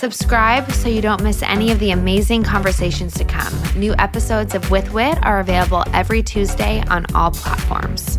Subscribe so you don't miss any of the amazing conversations to come. New episodes of With Wit are available every Tuesday on all platforms.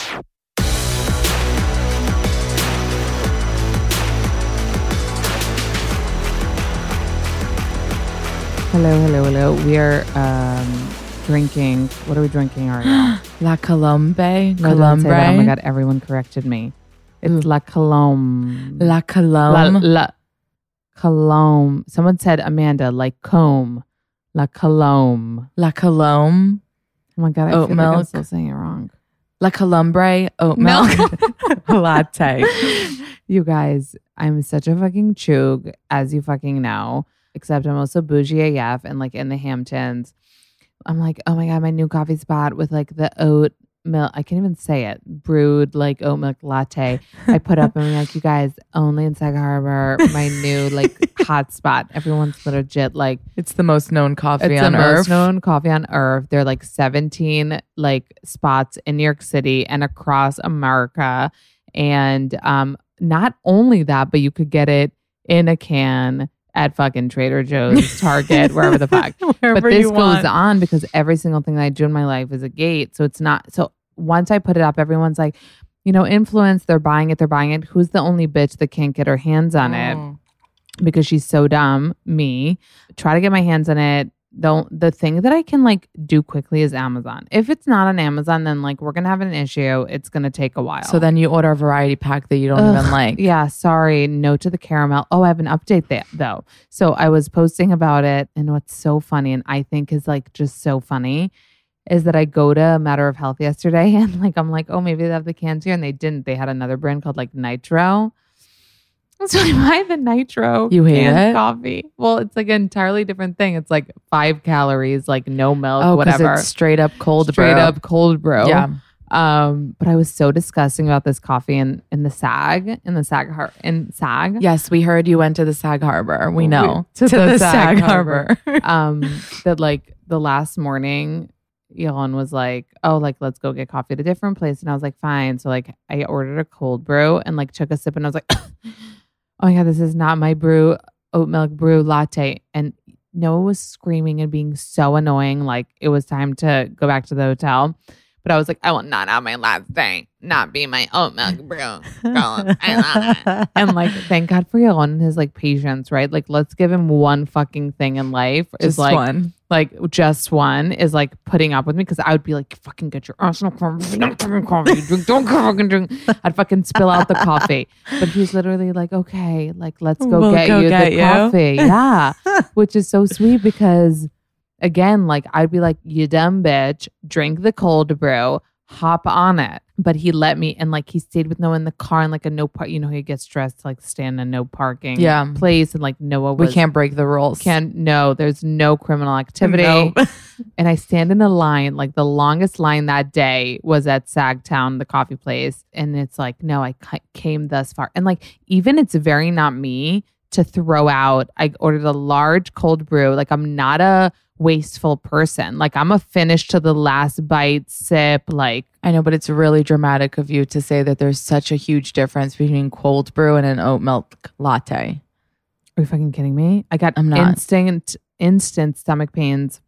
Hello, hello, hello. We are um, drinking. What are we drinking, Arielle? La Colombe. No, don't say that. Oh my god, everyone corrected me. It's La Colombe. La La, Colombe. La Colombe. Someone said Amanda, like comb. La Colombe. La Colombe. Oh my god, I Oat feel like I'm milk. still saying it wrong. La Colombre oat milk latte. You guys, I'm such a fucking chug, as you fucking know. Except I'm also bougie AF and like in the Hamptons. I'm like, oh my god, my new coffee spot with like the oat milk. I can't even say it. Brewed like oat milk latte. I put up and I'm like, you guys, only in Sag Harbor, my new like hot spot. Everyone's legit like It's the most known coffee it's on the earth. most known coffee on earth. There are like 17 like spots in New York City and across America. And um, not only that, but you could get it in a can at fucking Trader Joe's, Target, wherever the fuck. Wherever but this goes want. on because every single thing that I do in my life is a gate. So it's not so once I put it up, everyone's like, you know, influence, they're buying it, they're buying it. Who's the only bitch that can't get her hands on it? Mm. because she's so dumb, me, try to get my hands on it. The, the thing that I can like do quickly is Amazon. If it's not on Amazon, then like we're gonna have an issue. It's gonna take a while. So then you order a variety pack that you don't Ugh, even like. Yeah, sorry. No to the caramel. Oh, I have an update there though. So I was posting about it, and what's so funny, and I think is like just so funny, is that I go to Matter of Health yesterday, and like I'm like, oh, maybe they have the cans here, and they didn't. They had another brand called like Nitro. So I buy the Nitro You hate it? coffee. Well, it's like an entirely different thing. It's like five calories, like no milk, Oh, whatever. it's straight up cold Straight brew. up cold brew. Yeah. Um, but I was so disgusting about this coffee in in the SAG in the SAG har- in SAG. Yes, we heard you went to the Sag Harbor. We know. to, the, SAG, um, that like the last morning, Elon was like, "Oh, like let's go get coffee at a different place," and I was like, "Fine." So like I ordered a cold brew and like took a sip, and I was like, "Oh my god, this is not my brew oat milk brew latte." And Noah was screaming and being so annoying. Like it was time to go back to the hotel. But I was like, I will not have my last day not be my oat milk brew. Girl, I love it. and like, thank God for Elon and his like patience, right? Like, let's give him one fucking thing in life. Is like, one. like just one is like putting up with me because I would be like, fucking get your arsenal coffee, don't fucking coffee, drink, don't fucking drink. I'd fucking spill out the coffee. But he's literally like, okay, like let's go We'll get go you get the you. coffee. Yeah. Which is so sweet because again, like I'd be like, you dumb bitch, drink the cold brew, hop on it. But he let me, and like he stayed with Noah in the car and like a no park. You know, he gets dressed to like stand in a no parking Yeah. place, and like Noah We can't break the rules. can't no, there's no criminal activity. No. and I stand in a line, like the longest line that day was at Sagtown, the coffee place. And it's like, no, I ca- came thus far. And like, even it's very not me to throw out. I ordered a large cold brew. Like, I'm not a wasteful person. Like, I'm a finish to the last bite, sip. Like, I know, but it's really dramatic of you to say that there's such a huge difference between cold brew and an oat milk latte. are you fucking kidding me? I got I'm not. instant, instant stomach pains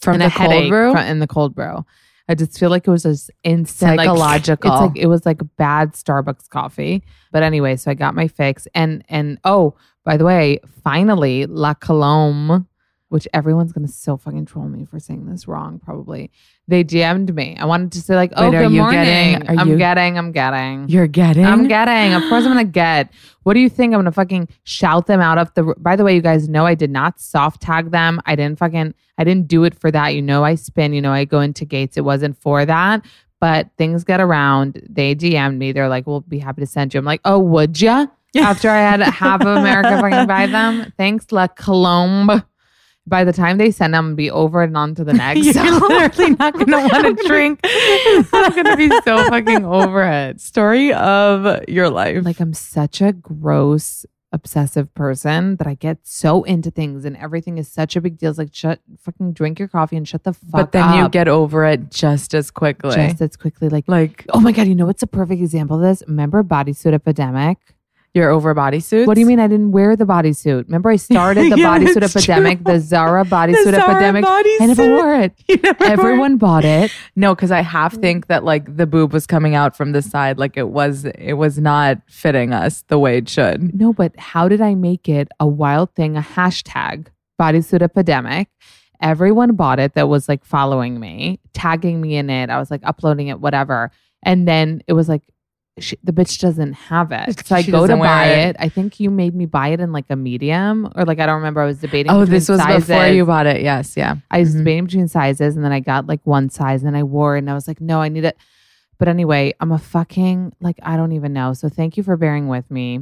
From the cold brew? in the cold brew. I just feel like it was just instant, like, Psychological. it's like it was like bad Starbucks coffee. But anyway, so I got my fix, and and oh, by the way, finally La Colombe, which everyone's gonna so fucking troll me for saying this wrong. Probably they DM'd me. I wanted to say like, oh, Wait, are good you morning. getting- are I'm you- getting. I'm getting. You're getting. I'm getting. Of course, I'm gonna get. What do you think? I'm gonna fucking shout them out of the. By the way, you guys know I did not soft tag them. I didn't fucking. I didn't do it for that. You know, I spin. You know, I go into gates. It wasn't for that. But things get around. They DM'd me. They're like, "We'll be happy to send you." I'm like, "Oh, would ya?" After I had half of America fucking buy them. Thanks, La Colombe. By the time they send them, be over and on to the next. You're literally not going to want to drink. I'm gonna be so fucking over it. Story of your life. like I'm such a gross obsessive person that I get so into things and everything is such a big deal. It's like shut fucking drink your coffee and shut the fuck up. but then you get over it just as quickly. just as quickly like like oh my god, you know what's a perfect example of this? Remember bodysuit epidemic? Your over bodysuits. What do you mean I didn't wear the bodysuit? Remember I started the Yeah, bodysuit epidemic, true. the Zara bodysuit The Zara epidemic. I never wore it. Never wore Everyone bought it. No, because I half think that like the boob was coming out from the side, like it was it was not fitting us the way it should. No, but how did I make it a wild thing, a hashtag bodysuit epidemic? Everyone bought it that was like following me, tagging me in it. I was like uploading it, whatever. And then it was like, she, the bitch doesn't have it. So I She go to doesn't wear buy it. it. I think you made me buy it in like a medium or like, I don't remember. I was debating. Oh, between this was before you bought it. Yes, yeah. I was Mhm. debating between sizes and then I got like one size and I wore it and I was like, no, I need it. But anyway, I'm a fucking like I don't even know. So thank you for bearing with me.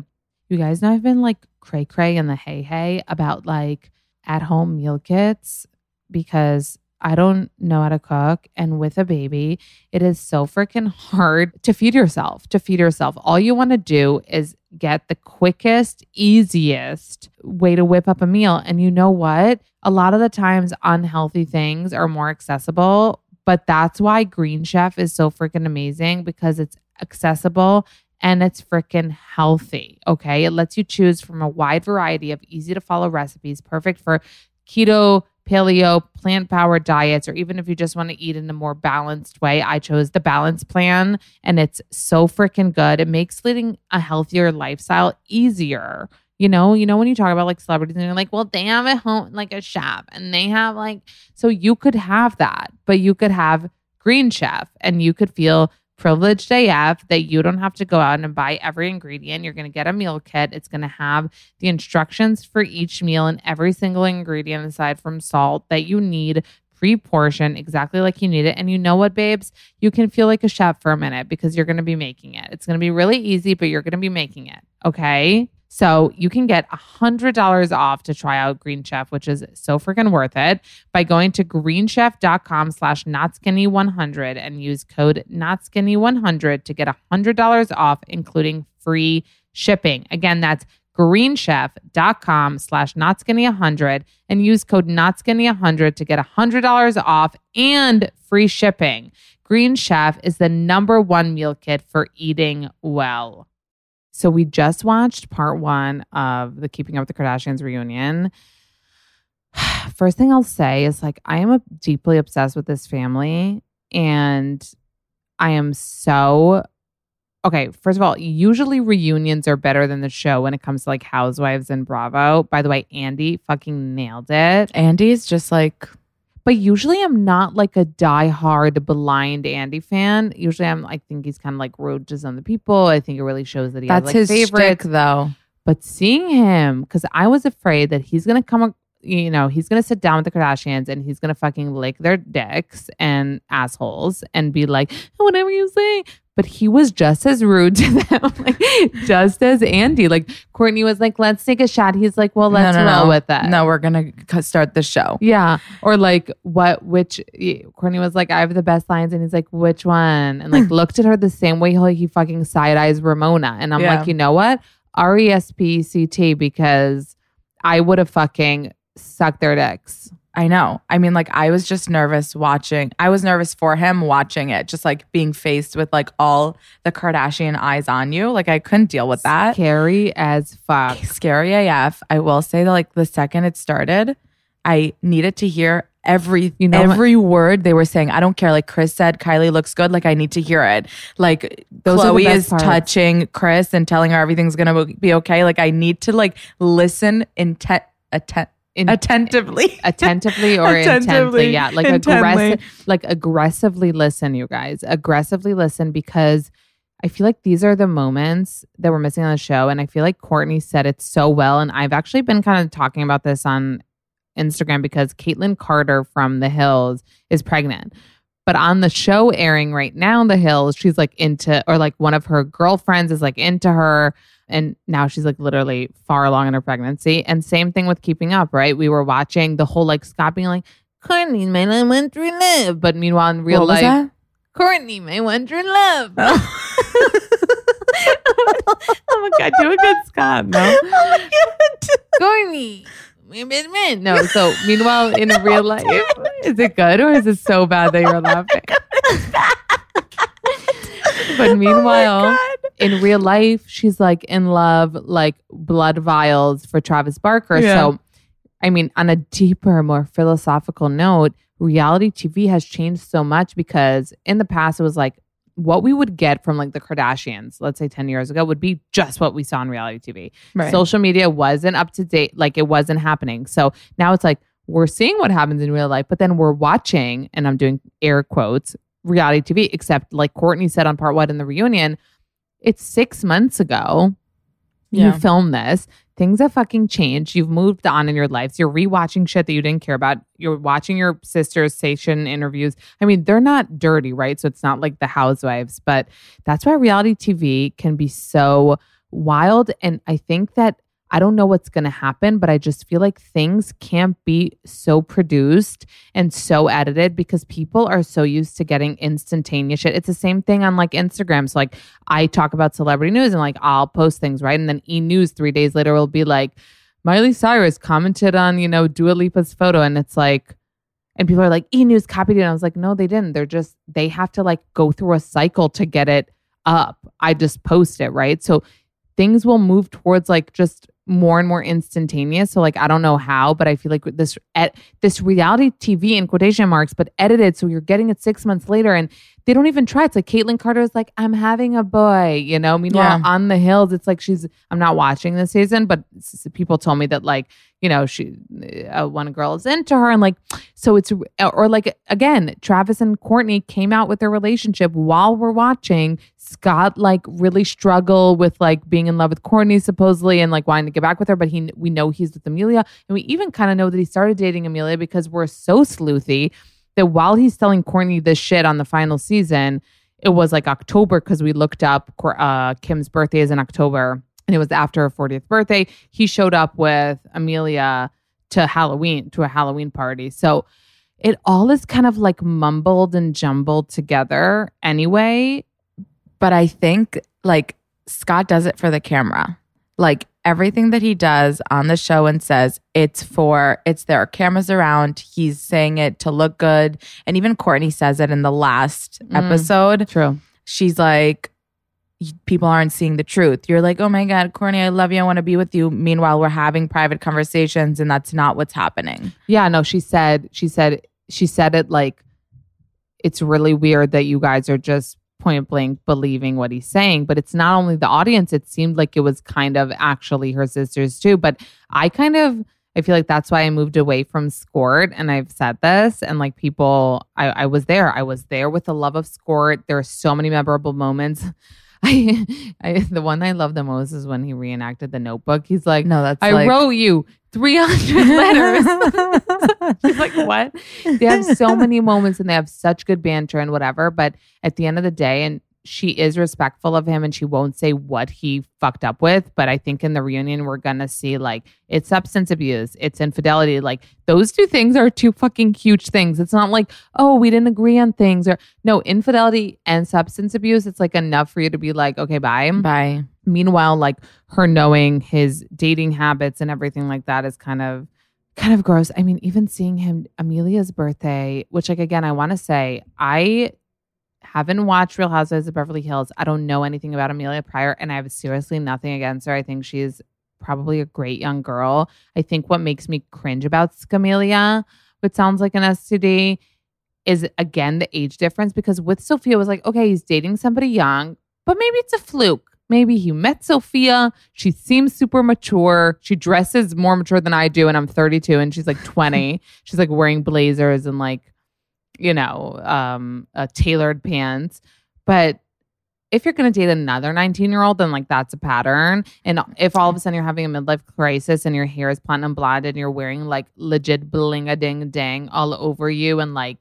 You guys know I've been like cray cray in the hey hey about like at home meal kits because I don't know how to cook. And with a baby, it is so freaking hard to feed yourself. To feed yourself. All you want to do is get the quickest, easiest way to whip up a meal. And you know what? A lot of the times, unhealthy things are more accessible. But that's why Green Chef is so freaking amazing because it's accessible and it's freaking healthy. Okay. It lets you choose from a wide variety of easy to follow recipes, perfect for keto, paleo, plant powered diets, or even if you just want to eat in a more balanced way. I chose the balance plan and it's so freaking good. It makes leading a healthier lifestyle easier. You know, you know when you talk about like celebrities and you're like, well, they have a home like a chef and they have like so you could have that, but you could have Green Chef and you could feel privileged AF that you don't have to go out and buy every ingredient. You're going to get a meal kit. It's going to have the instructions for each meal and every single ingredient aside from salt that you need pre-portion exactly like you need it. And you know what, babes? You can feel like a chef for a minute because you're going to be making it. It's going to be really easy, but you're going to be making it. Okay. So you can get $100 off to try out Green Chef, which is so freaking worth it by going to greenchef.com slash notskinny100 and use code notskinny100 to get $100 off, including free shipping. Again, that's greenchef.com slash notskinny100 and use code notskinny100 to get $100 off and free shipping. Green Chef is the number one meal kit for eating well. So we just watched part one of the Keeping Up with the Kardashians reunion. First thing I'll say is like I am deeply obsessed with this family and I am so okay, first of all, usually reunions are better than the show when it comes to like Housewives and Bravo. By the way, Andy fucking nailed it. Andy's just like But usually I'm not like a diehard blind Andy fan. Usually I'm I think he's kind of like rude to some of the people. I think it really shows that he that's has like his favorites. shtick, though. But seeing him, because I was afraid that he's gonna come you know, he's going to sit down with the Kardashians and he's going to fucking lick their dicks and assholes and be like, whatever you say. But he was just as rude to them, like just as Andy. Like Kourtney was like, let's take a shot. He's like, well, let's no, no, roll no. with that. No, we're gonna start the show. Yeah. Or like what which Kourtney was like, I have the best lines and he's like, which one? And like looked at her the same way he, he fucking side eyes Ramona. And I'm Yeah. like, you know what? R E S P C T because I would have fucking sucked their dicks. I know. I mean, like I was just nervous watching. I was nervous for him watching it, just like being faced with like all the Kardashian eyes on you. Like I couldn't deal with that. Scary as fuck. Scary AF. I will say that like the second it started, I needed to hear every You know what- every word they were saying. I don't care. Like Kris said, Kylie looks good. Like I need to hear it. Like Those Khloé is parts. touching Kris and telling her everything's gonna be okay. Like I need to like listen intent atten- In- attentively. attentively or Attentively. intently. Yeah, like aggressive, like aggressively listen, you guys. Aggressively listen because I feel like these are the moments that we're missing on the show, and I feel like Kourtney said it so well. And I've actually been kind of talking about this on Instagram because Kaitlynn Carter from The Hills is pregnant. But on the show airing right now, The Hills, she's like into, or like one of her girlfriends is like into her. And now she's like literally far along in her pregnancy. And same thing with Keeping Up, right? We were watching the whole like Scott being like, Kourtney, my one true love. But meanwhile, in real What life, that? Kourtney, my one true love. oh my God, do a good Scott, no? Kourtney. my best friend. No, so meanwhile, in real life, is it good or is it so bad that you're laughing? but meanwhile, in real life, she's like in love, like blood vials for Travis Barker. Yeah. So, I mean, on a deeper, more philosophical note, reality TV has changed so much because in the past, it was like what we would get from like the Kardashians, let's say 10 years ago, would be just what we saw on reality TV. Right. Social media wasn't up to date, like it wasn't happening. So now it's like we're seeing what happens in real life, but then we're watching, and I'm doing air quotes, reality TV, except like Kourtney said on part one in the reunion, it's six months ago. Yeah. You filmed this. Things have fucking changed. You've moved on in your lives. You're rewatching shit that you didn't care about. You're watching your sister's station interviews. I mean, they're not dirty, right? So it's not like the housewives, but that's why reality TV can be so wild. And I think that I don't know what's going to happen, but I just feel like things can't be so produced and so edited because people are so used to getting instantaneous shit. It's the same thing on like Instagram. So like I talk about celebrity news and like I'll post things, right? And then E News three days later will be like, Miley Cyrus commented on, you know, Dua Lipa's photo. And it's like, and people are like, E News copied it. And I was like, no, they didn't. They're just, they have to like go through a cycle to get it up. I just post it, right? So things will move towards like just more and more instantaneous. So like I don't know how, but I feel like this at this reality TV in quotation marks, but edited so you're getting it six months later and they don't even try. It's like Kaitlynn Carter is like, I'm having a boy, you know. Meanwhile, Yeah. on the hills, it's like she's. I'm not watching this season, but people told me that like you know she uh, one girl is into her and like so it's or like again travis and kourtney came out with their relationship while we're watching scott like really struggle with like being in love with kourtney supposedly and like wanting to get back with her but he we know he's with amelia and we even kind of know that he started dating amelia because we're so sleuthy that while he's telling kourtney this shit on the final season it was like october because we looked up uh, kim's birthday is in october and it was after her 40th birthday. He showed up with Amelia to Halloween, to a Halloween party. So it all is kind of like mumbled and jumbled together anyway. But I think like Scott does it for the camera. Like everything that he does on the show and says it's for it's there are cameras around. He's saying it to look good. And even Kourtney says it in the last Mm. episode. True. She's like people aren't seeing the truth. You're like, "Oh my god, Kourtney, I love you. I want to be with you." Meanwhile, we're having private conversations and that's not what's happening. Yeah, no, she said, she said, she said it like, it's really weird that you guys are just point blank believing what he's saying. But it's not only the audience, it seemed like it was kind of actually her sisters too. But I kind of, I feel like that's why I moved away from Skourt. And I've said this, and like people, I, I was there. I was there with the love of Skourt. There are so many memorable moments. I, I the one I love the most is when he reenacted the Notebook. He's like, No, that's I like, wrote you 300 letters. She's like, what? They have so many moments and they have such good banter and whatever. But at the end of the day, and she is respectful of him and she won't say what he fucked up with. But I think in the reunion, we're going to see like it's substance abuse, it's infidelity. Like those two things are two fucking huge things. It's not like, oh, we didn't agree on things or no, infidelity and substance abuse. It's like enough for you to be like, okay, bye. bye. Meanwhile, like her knowing his dating habits and everything like that is kind of kind of gross. I mean, even seeing him Amelia's birthday, which like again, I want to say I haven't watched Real Housewives of Beverly Hills. I don't know anything about Amelia Pryor and I have seriously nothing against her. I think she's probably a great young girl. I think what makes me cringe about Scamelia, which sounds like an STD, is again the age difference because with Sophia it was like, okay, he's dating somebody young, but maybe it's a fluke. Maybe he met Sophia. She seems super mature. She dresses more mature than I do, and I'm 32 and she's like 20. she's like wearing blazers and like, you know, um, uh, tailored pants. But if you're going to date another 19 year old, then like that's a pattern. And if all of a sudden you're having a midlife crisis and your hair is platinum blonde and you're wearing like legit bling a ding dang all over you and like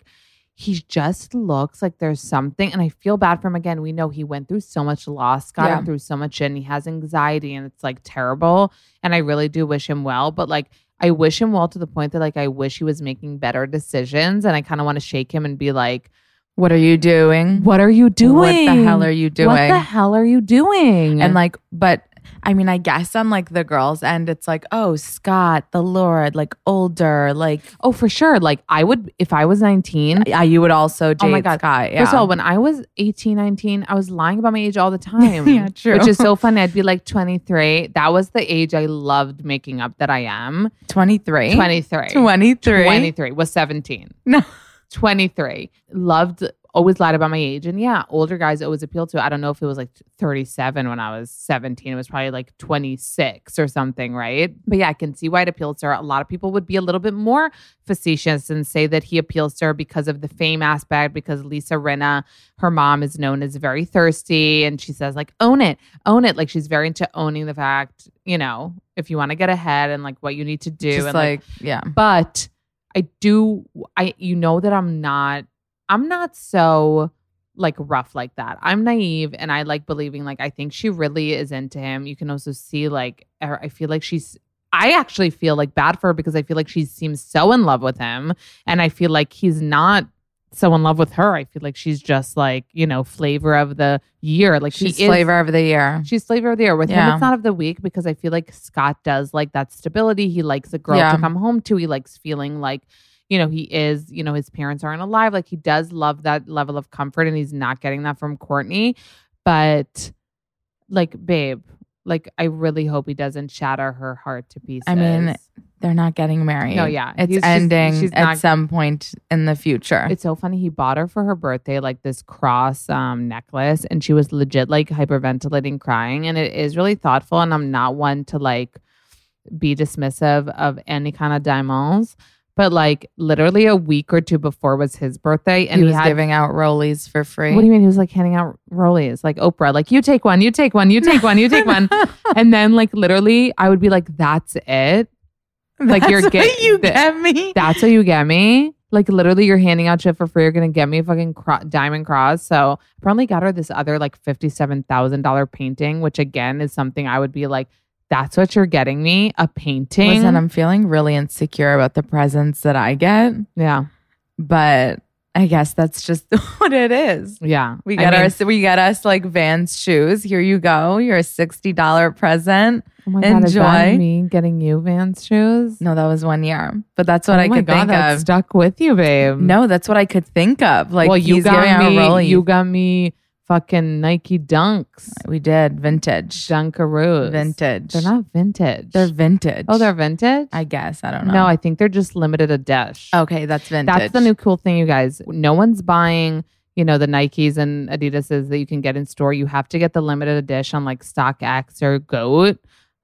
he just looks like there's something and I feel bad for him again. We know he went through so much loss, got Yeah. through so much shit, and he has anxiety and it's like terrible. And I really do wish him well, but like I wish him well to the point that like I wish he was making better decisions and I kind of want to shake him and be like, What are you doing? What are you doing? What the hell are you doing? What the hell are you doing? And like, but I mean, I guess on like the girls' end, it's like, oh, Scott, the Lord, like older, like oh, for sure. Like I would if I was 19. yeah, you would also date Oh my God. Scott. Yeah. First of all, when I was 18, 19, I was lying about my age all the time. Yeah, true. Which is so funny. I'd be like 23. That was the age I loved making up that I am. 23. 23. 23. 23 was 17. No. 23. Loved, always lied about my age. And yeah, older guys always appeal to. I don't know if it was like 37 when I was 17. It was probably like 26 or something, right? But yeah, I can see why it appeals to her. A lot of people would be a little bit more facetious and say that he appeals to her because of the fame aspect, because Lisa Rinna, her mom, is known as very thirsty. And she says, like, own it, own it. Like she's very into owning the fact, you know, if you want to get ahead and like what you need to do. Just and like, yeah. but I do I you know that I'm not I'm not so like rough like that. I'm naive and I like believing like I think she really is into him. You can also see like er- I feel like she's I actually feel like bad for her because I feel like she seems so in love with him and I feel like he's not so in love with her. I feel like she's just like, you know, flavor of the year. Like She's she is flavor of the year. She's flavor of the year. With him, it's not of the week because I feel like Scott does like that stability. He likes a girl Yeah. to come home to. He likes feeling like, you know, he is, you know, his parents aren't alive. Like he does love that level of comfort and he's not getting that from Kourtney. But like, babe, like I really hope he doesn't shatter her heart to pieces. I mean, They're not getting married. No, yeah. It's He's just- ending she's at not- some point in the future. It's so funny. He bought her for her birthday like this cross um, necklace, and she was legit like hyperventilating, crying. And it is really thoughtful. And I'm not one to like be dismissive of any kind of diamonds, but like literally a week or two before was his birthday, and he he, was had. giving out rollies for free. what do you mean? He was like handing out rollies, like Oprah, like you take one, you take one, you take one, you take one, and then like literally, I would be like, "That's it." Like, you're get- you the- get me. That's how you get me. Like literally, you're handing out shit for free. You're gonna get me a fucking cro- diamond cross. So I probably got her this other like fifty seven thousand dollar painting, which again is something I would be like, "That's what you're getting me a painting." Listen, I'm feeling really insecure about the presents that I get, yeah, but I guess that's just what it is. yeah. We I got mean, our we got us like Vans shoes. Here you go. You're a sixty dollar present. Oh my god, is that enjoy. me getting you Vans shoes? No, that was one year, but that's what oh I could god, think of. stuck with you, babe. No, that's what I could think of. Like, well, you got me. You got me fucking Nike Dunks, we did vintage, Dunkaroos. vintage. They're not vintage. They're vintage. oh, they're vintage. I guess I don't know. No, I think they're just limited edition. okay, that's vintage. That's the new cool thing, you guys. No one's buying, you know, the Nikes and Adidas's that you can get in store. You have to get the limited edition, on like StockX or Goat.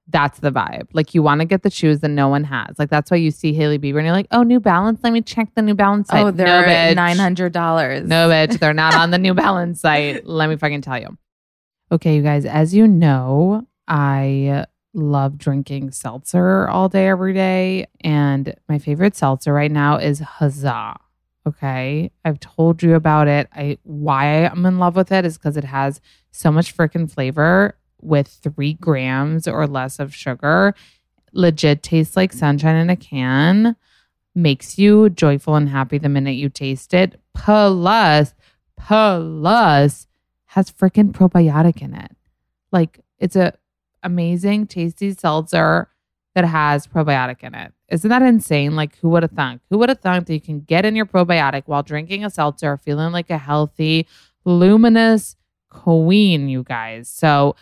That's the vibe. Like you want to get the shoes that no one has. Like that's why you see Hailey Bieber and you're like, oh, New Balance. Let me check the New Balance site. Oh, they're bitch. nine hundred dollars. No, bitch. They're not on the New Balance site. Let me fucking tell you. Okay, you guys, as you know, I love drinking seltzer all day, every day. And my favorite seltzer right now is Huzzah. Okay. I've told you about it. I why I'm in love with it is because it has so much freaking flavor with three grams or less of sugar. Legit tastes like sunshine in a can. Makes you joyful and happy the minute you taste it. Plus, plus has freaking probiotic in it. Like it's a amazing, tasty seltzer that has probiotic in it. Isn't that insane? Like, who would have thunk? Who would have thunk that you can get in your probiotic while drinking a seltzer, feeling like a healthy, luminous queen, you guys? So,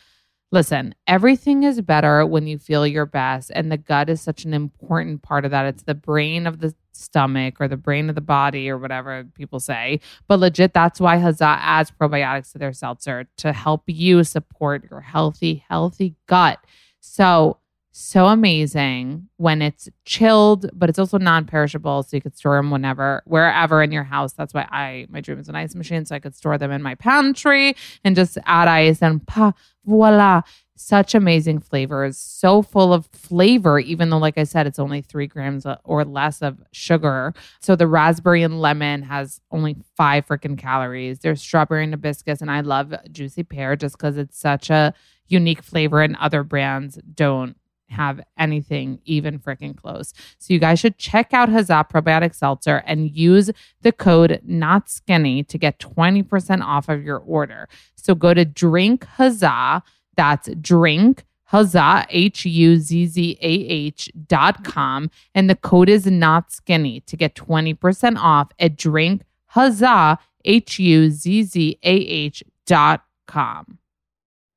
listen, everything is better when you feel your best. And the gut is such an important part of that. It's the brain of the stomach or the brain of the body or whatever people say. But legit, that's why Huzzah adds probiotics to their seltzer to help you support your healthy, healthy gut. So, so amazing when it's chilled, but it's also non-perishable, so you could store them whenever, wherever in your house. That's why I my dream is an ice machine, so I could store them in my pantry and just add ice and pa voila. Such amazing flavors, so full of flavor, even though, like I said, it's only three grams uh, or less of sugar. So the raspberry and lemon has only five freaking calories. There's strawberry and hibiscus, and I love juicy pear just because it's such a unique flavor, and other brands don't have anything even freaking close. So you guys should check out Huzzah Probiotic Seltzer and use the code not skinny to get 20% off of your order. So go to drink Huzzah, that's drink Huzzah, H U Z Z A H dot com. And the code is not skinny to get 20% off at drink Huzzah, H U Z Z A H dot com.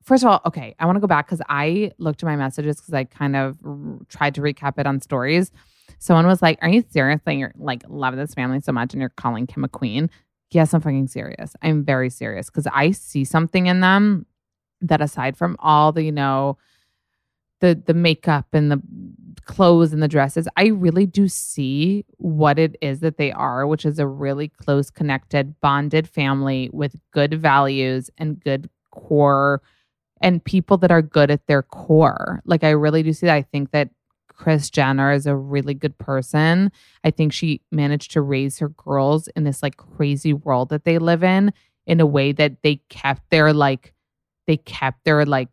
First of all, okay, I want to go back because I looked at my messages because I kind of r- tried to recap it on stories. Someone was like, Are you serious you're like love this family so much and you're calling Kim a queen? Yes, I'm fucking serious. I'm very serious because I see something in them that aside from all the, you know, the the makeup and the clothes and the dresses, I really do see what it is that they are, which is a really close, connected, bonded family with good values and good core and people that are good at their core. Like I really do see that. I think that Kris Jenner is a really good person. I think she managed to raise her girls in this like crazy world that they live in in a way that they kept their like they kept their like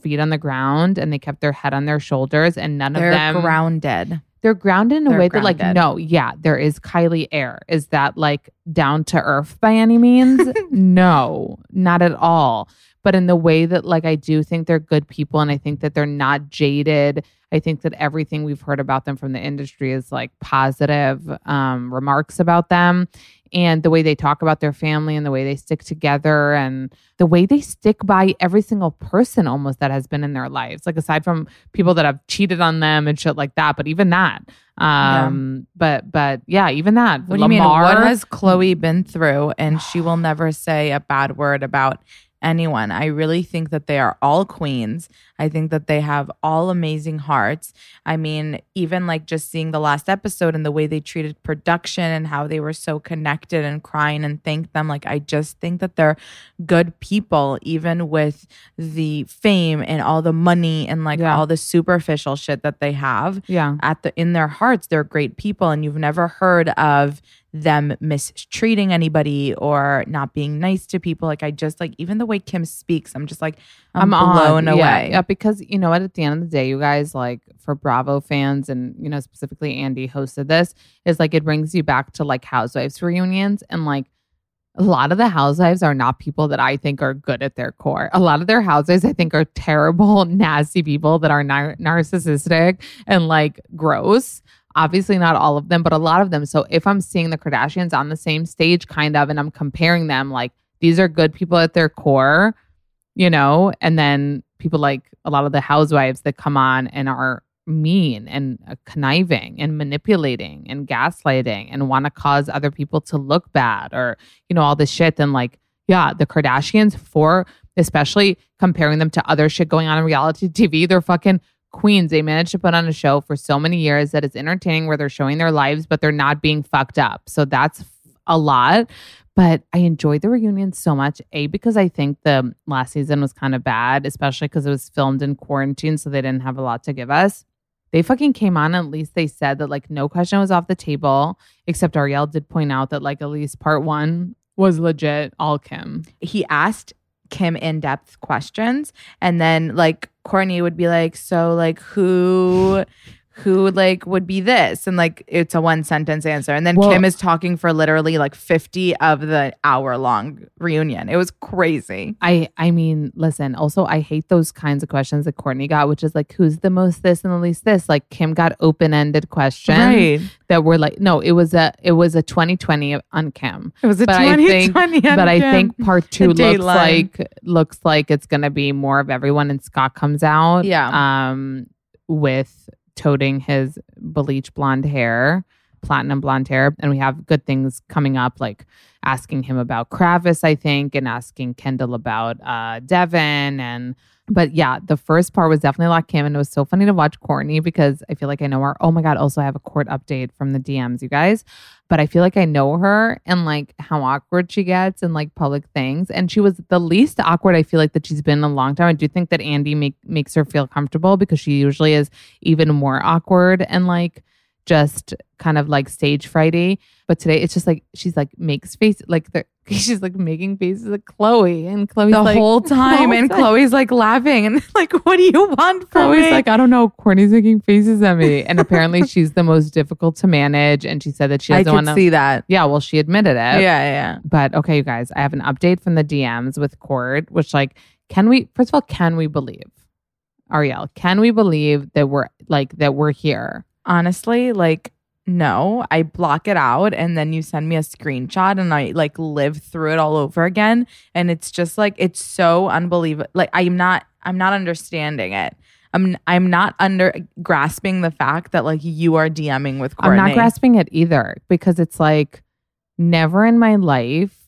feet on the ground and they kept their head on their shoulders and none They're of them grounded. they're grounded in a They're way that like no yeah there is kylie air is that like down to earth by any means no not at all but in the way that like i do think they're good people and i think that they're not jaded i think that everything we've heard about them from the industry is like positive um, remarks about them and the way they talk about their family and the way they stick together and the way they stick by every single person almost that has been in their lives like aside from people that have cheated on them and shit like that but even that um but but yeah even that What do you mean? What has Khloé been through? And she will never say a bad word about anyone. I really think that they are all queens. I think that they have all amazing hearts. I mean, even like just seeing the last episode and the way they treated production and how they were so connected and crying and thanked them. Like, I just think that they're good people, even with the fame and all the money and like Yeah. all the superficial shit that they have yeah at the in their hearts they're great people and you've never heard of them mistreating anybody or not being nice to people like i just like even the way kim speaks i'm just like i'm, blown awed. Yeah, away Yeah, because you know what? At the end of the day, you guys like for Bravo fans, and you know specifically Andy hosted this. Is like it brings you back to like Housewives reunions, and like a lot of the housewives are not people that I think are good at their core. A lot of their housewives, I think, are terrible, nasty people that are nar- narcissistic and like gross. Obviously, not all of them, but a lot of them. So if I'm seeing the Kardashians on the same stage, kind of, and I'm comparing them, like these are good people at their core, you know, and then people like a lot of the housewives that come on and are mean and uh, conniving and manipulating and gaslighting and want to cause other people to look bad or you know all this shit then like yeah the kardashians for especially comparing them to other shit going on in reality tv they're fucking queens they managed to put on a show for so many years that is entertaining where they're showing their lives but they're not being fucked up so that's a lot. But I enjoyed the reunion so much. A, because I think the last season was kind of bad, especially because it was filmed in quarantine. So they didn't have a lot to give us. They fucking came on. At least they said that like no question was off the table, except Arielle did point out that like at least part one was legit all Kim. he asked Kim in depth questions, and then like Kourtney would be like, "So like who?" Who like would be this? And like it's a one sentence answer. And then Well- Kim is talking for literally like 50 of the hour long reunion. It was crazy. I I mean, listen, also I hate those kinds of questions that Kourtney got, which is like who's the most this and the least this. Like Kim got open-ended questions that were like no, it was a it was a 2020 on Kim. It was a But I think 2020 on but I Kim. think part two looks Dateline. like looks like it's gonna be more of everyone and Scott comes out Yeah. um with toting his bleach blonde hair, platinum blonde hair. And we have good things coming up, like asking him about Kravis, I think, and asking Kendall about uh Devin and but yeah, the first part was definitely like Kim, and it was so funny to watch Kourtney because I feel like I know her. Oh my god! Also, I have a kourt update from the DMs, you guys. But I feel like I know her and like how awkward she gets in like public things, and she was the least awkward. I feel like that she's been in a long time. I do think that Andy make, makes her feel comfortable because she usually is even more awkward and like just kind of like stage frighty. But today it's just like she's like makes face like the she's like making faces at Khloé and Khloé's the like, whole time. and. Khloé's like laughing and like, what do you want from Khloé's me? like, I don't know. Kourtney's making faces at me. And apparently she's the most difficult to manage. And she said that she doesn't want to. see that. Yeah, well, she admitted it. Yeah, yeah, yeah. But okay, you guys, I have an update from the DMs with Kourt, which like, can we first of all, can we believe? Arielle, can we believe that we're like that we're here? honestly, like, no, I block it out and then you send me a screenshot and I like live through it all over again. And it's just like, it's so unbelievable. Like, I'm not, I'm not understanding it. I'm, I'm not under grasping the fact that like you are DMing with Kourtney. I'm not grasping it either because it's like never in my life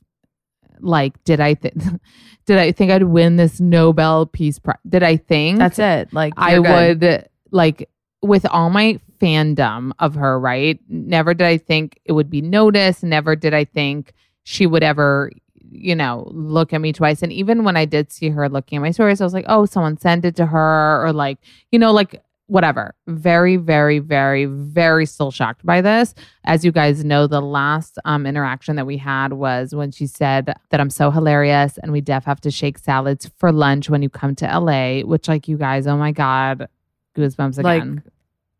like did I th- did I think I'd win this Nobel Peace Prize? Did I think That's it. Like, I good. would like with all my fandom of her, right? Never did I think it would be noticed. Never did I think she would ever, you know, look at me twice. And even when I did see her looking at my stories, I was like, oh, someone sent it to her, or like, you know, like whatever. Very, very, very, very still shocked by this. As you guys know, the last um, interaction that we had was when she said that I'm so hilarious and we def have to shake salads for lunch when you come to LA, which like you guys, oh my God, goosebumps Like, again.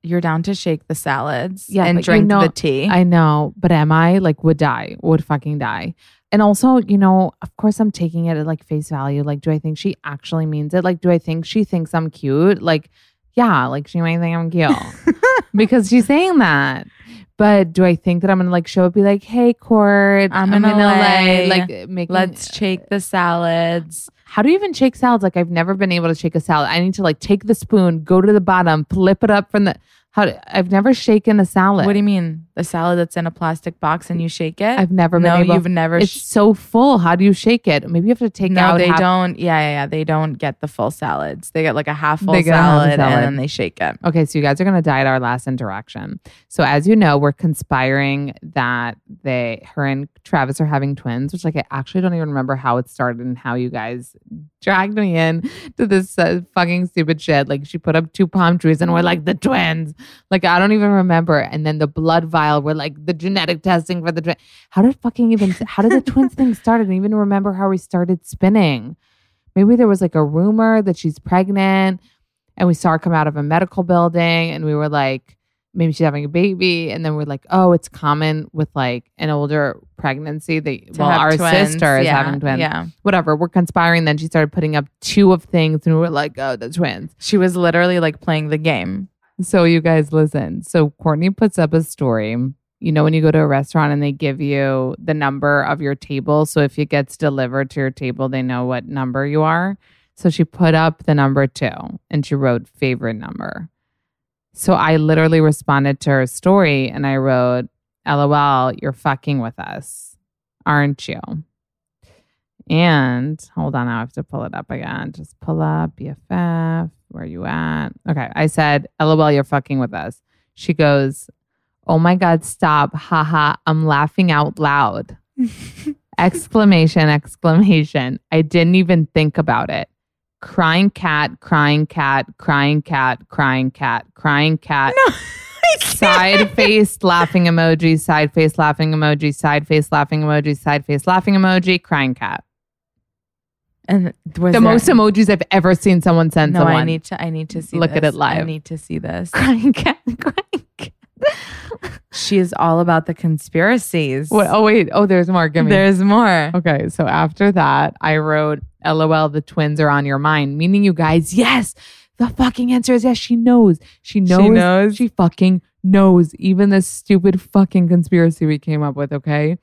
You're down to shake the salads Yeah, and but you drink know- the tea. I know, but am I like would die, would fucking die. And also, you know, of course I'm taking it at like face value. Like, do I think she actually means it? Like, do I think she thinks I'm cute? Like, yeah, like she might think I'm cute because she's saying that. But do I think that I'm gonna like show up, be like, "Hey, Kourt, I'm in LA. like making Let's shake the salads. How do you even shake salads? Like I've never been able to shake a salad. I need to like take the spoon, go to the bottom, flip it up from the. How do, I've never shaken a salad. What do you mean? The salad that's in a plastic box and you shake it? I've never been no, able. you've never. It's sh- so full. How do you shake it? Maybe you have to take no, out. No, they half- don't. Yeah, yeah, yeah. They don't get the full salads. They get like a half full a half salad, salad. and then they shake it. Okay, so you guys are going to die at our last interaction. So as you know, we're conspiring that they, her and Travis are having twins, which like I actually don't even remember how it started and how you guys dragged me in to this uh, fucking stupid shit. Like she put up two palm trees and we're like the twins. Like I don't even remember. And then the blood vial, we're like the genetic testing for the twin. How did fucking even? How did the twins thing start? I don't even remember how we started spinning. Maybe there was like a rumor that she's pregnant and we saw her come out of a medical building and we were like maybe she's having a baby and then we're like oh it's common with like an older pregnancy that well our twins. sister is yeah, having twins Yeah. whatever we're conspiring then she started putting up two of things and we were like oh the twins She was literally like playing the game. So you guys listen. So kourtney puts up a story. You know when you go to a restaurant and they give you the number of your table so if it gets delivered to your table they know what number you are. So she put up the number two and she wrote favorite number. So i literally responded to her story and i wrote lol you're fucking with us aren't you? And hold on i have to pull it up again. Just pull up bff where you at okay i said lol you're fucking with us she goes Oh my God, stop. Haha, I'm laughing out loud. exclamation, exclamation. I didn't even think about it. Crying cat, crying cat, crying cat, crying cat, crying cat. No, side face laughing emoji, side face laughing emoji, side face laughing emoji, side face laughing emoji, crying cat. And was the there- most emojis I've ever seen someone send No, someone. I need to. I need to see. Look at it live. I need to see this. crying cat, crying cat. She is all about the conspiracies. What, oh wait, oh there's more. Give me. There's more. Okay, so after that, I wrote, LOL, the twins are on your mind, meaning you guys, yes, the fucking answer is yes. She knows. She knows. She knows? She fucking knows. Even this stupid fucking conspiracy we came up with, okay?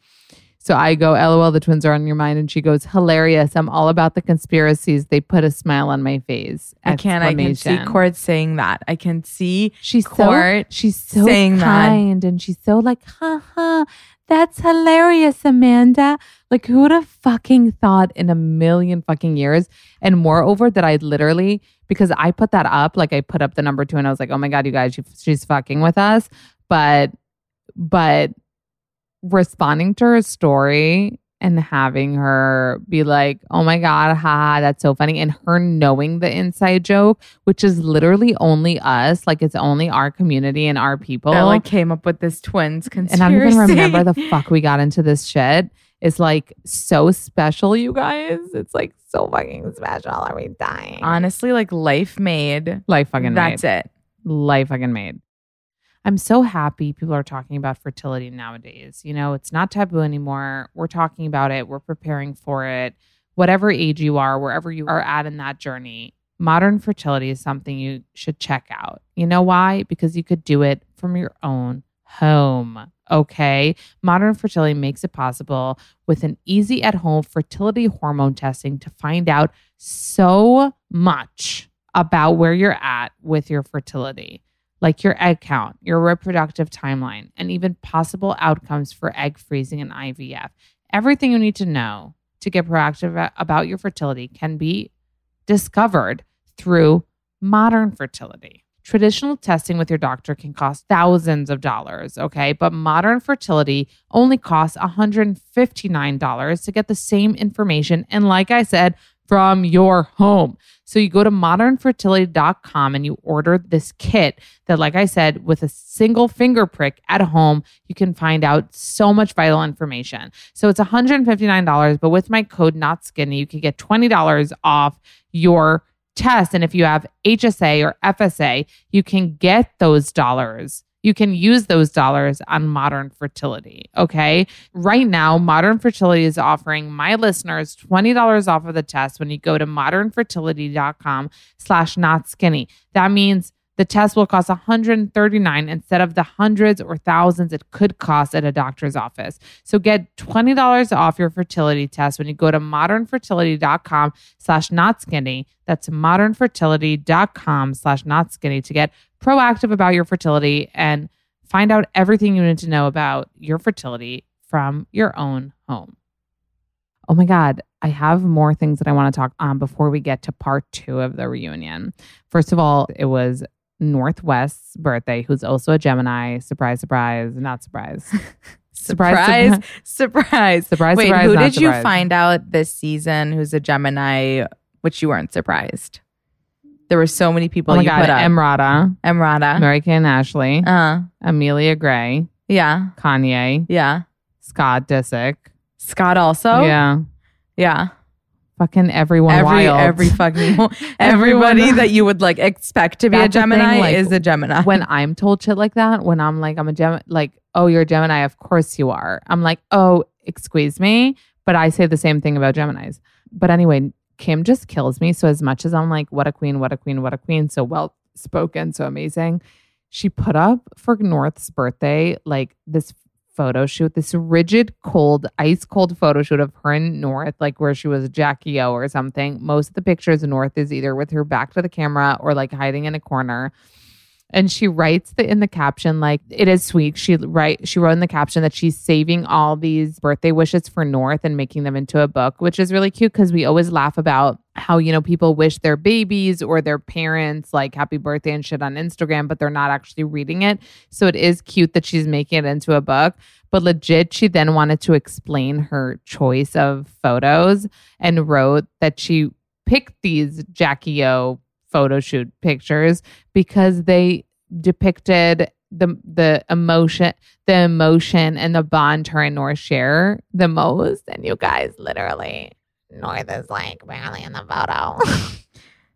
So I go, LOL, the twins are on your mind. And she goes, hilarious. I'm all about the conspiracies. They put a smile on my face. I can't. I can see. Kourt saying that. I can see. She's Kourt so she's so saying that. kind and she's so like, ha ha, that's hilarious, Amanda. Like, who would have fucking thought in a million fucking years? And moreover, that I'd literally because I put that up, like I put up the number two, and I was like, oh my god, you guys, she, she's fucking with us. But but responding to her story and having her be like, oh my God, haha, that's so funny. And her knowing the inside joke, which is literally only us, like it's only our community and our people. That like came up with this twins conspiracy. and I don't even remember the fuck we got into this shit. It's like so special, you guys. It's like so fucking special. Are we dying? Honestly, like life made. Life fucking That's made. it. life fucking made. I'm so happy people are talking about fertility nowadays. You know, it's not taboo anymore. We're talking about it, we're preparing for it. Whatever age you are, wherever you are at in that journey, modern fertility is something you should check out. You know why? Because you could do it from your own home. Okay. Modern fertility makes it possible with an easy at home fertility hormone testing to find out so much about where you're at with your fertility, like your egg count, your reproductive timeline, and even possible outcomes for egg freezing and IVF. Everything you need to know to get proactive about your fertility can be discovered through modern fertility. Traditional testing with your doctor can cost thousands of dollars, okay? But modern fertility only costs $159 to get the same information. And like I said, from your home. So you go to modernfertility.com and you order this kit that, like I said, with a single finger prick at home, you can find out so much vital information. So it's $159, but with my code not skinny, you can get $20 off your test. And if you have HSA or FSA, you can get those dollars. You can use those dollars on modern fertility. Okay. Right now, modern fertility is offering my listeners $20 off of the test when you go to modernfertility.com slash not skinny. That means the test will cost 139 instead of the hundreds or thousands it could cost at a doctor's office. So get $20 off your fertility test when you go to modernfertility.com slash not skinny. That's modernfertility.com slash not skinny to get proactive about your fertility and find out everything you need to know about your fertility from your own home. Oh my God, I have more things that I want to talk on before we get to part two of the reunion. First of all, it was Northwest's birthday, who's also a Gemini. Surprise, surprise, not surprise. Surprise, surprise. Surprise, Wait, surprise, who did you find out this season who's a Gemini, which you weren't surprised? There were so many people Oh my you God. Emrata, Emrata. Mary-Kate and Ashley, Uh, Amelia Gray, yeah, Kanye, yeah. Scott Disick. Scott also. Yeah. Yeah. Fucking everyone every wild. every fucking everybody that you would like expect to be a the thing, Gemini like, is a Gemini. when I'm told shit like that, when I'm like, I'm a Gemini, like, oh, you're a Gemini, of course you are. I'm like, oh, excuse me. But I say the same thing about Geminis. But anyway, Kim just kills me. So as much as I'm like, what a queen, what a queen, what a queen, so well spoken, so amazing. She put up for North's birthday, like this photo shoot, this rigid, cold, ice cold photo shoot of her in North, like where she was Jackie O or something. Most of the pictures, North is either with her back to the camera or like hiding in a corner and she writes the, in the caption like it is sweet. She write she wrote in the caption that she's saving all these birthday wishes for North and making them into a book, which is really cute because we always laugh about how you know people wish their babies or their parents like happy birthday and shit on Instagram, but they're not actually reading it. So it is cute that she's making it into a book. But legit, she then wanted to explain her choice of photos and wrote that she picked these Jackie O photo shoot pictures because they depicted the the emotion the emotion and the bond her and North share the most. And you guys literally North is like barely in the photo.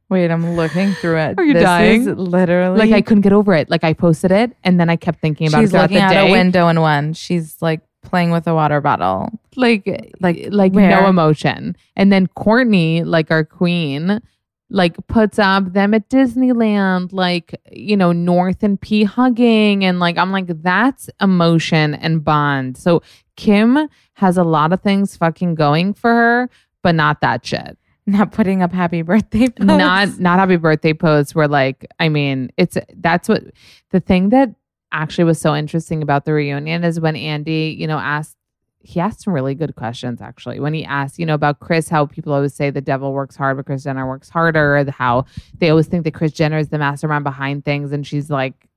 Wait, I'm looking through it. Are you This dying? is literally like I couldn't get over it. Like I posted it and then I kept thinking about She's it throughout looking the out day. a window in one. She's like playing with a water bottle. like Like, like where? no emotion. And then Kourtney, like our queen, like puts up them at Disneyland, like you know North and P hugging, and like I'm like that's emotion and bond. So Kim has a lot of things fucking going for her, but not that shit. Not putting up happy birthday posts. Not not happy birthday posts. Where like I mean it's that's what the thing that actually was so interesting about the reunion is when Andy you know asked he asked some really good questions actually when he asked you know about kris how people always say the devil works hard but kris jenner works harder how they always think that kris jenner is the mastermind behind things and she's like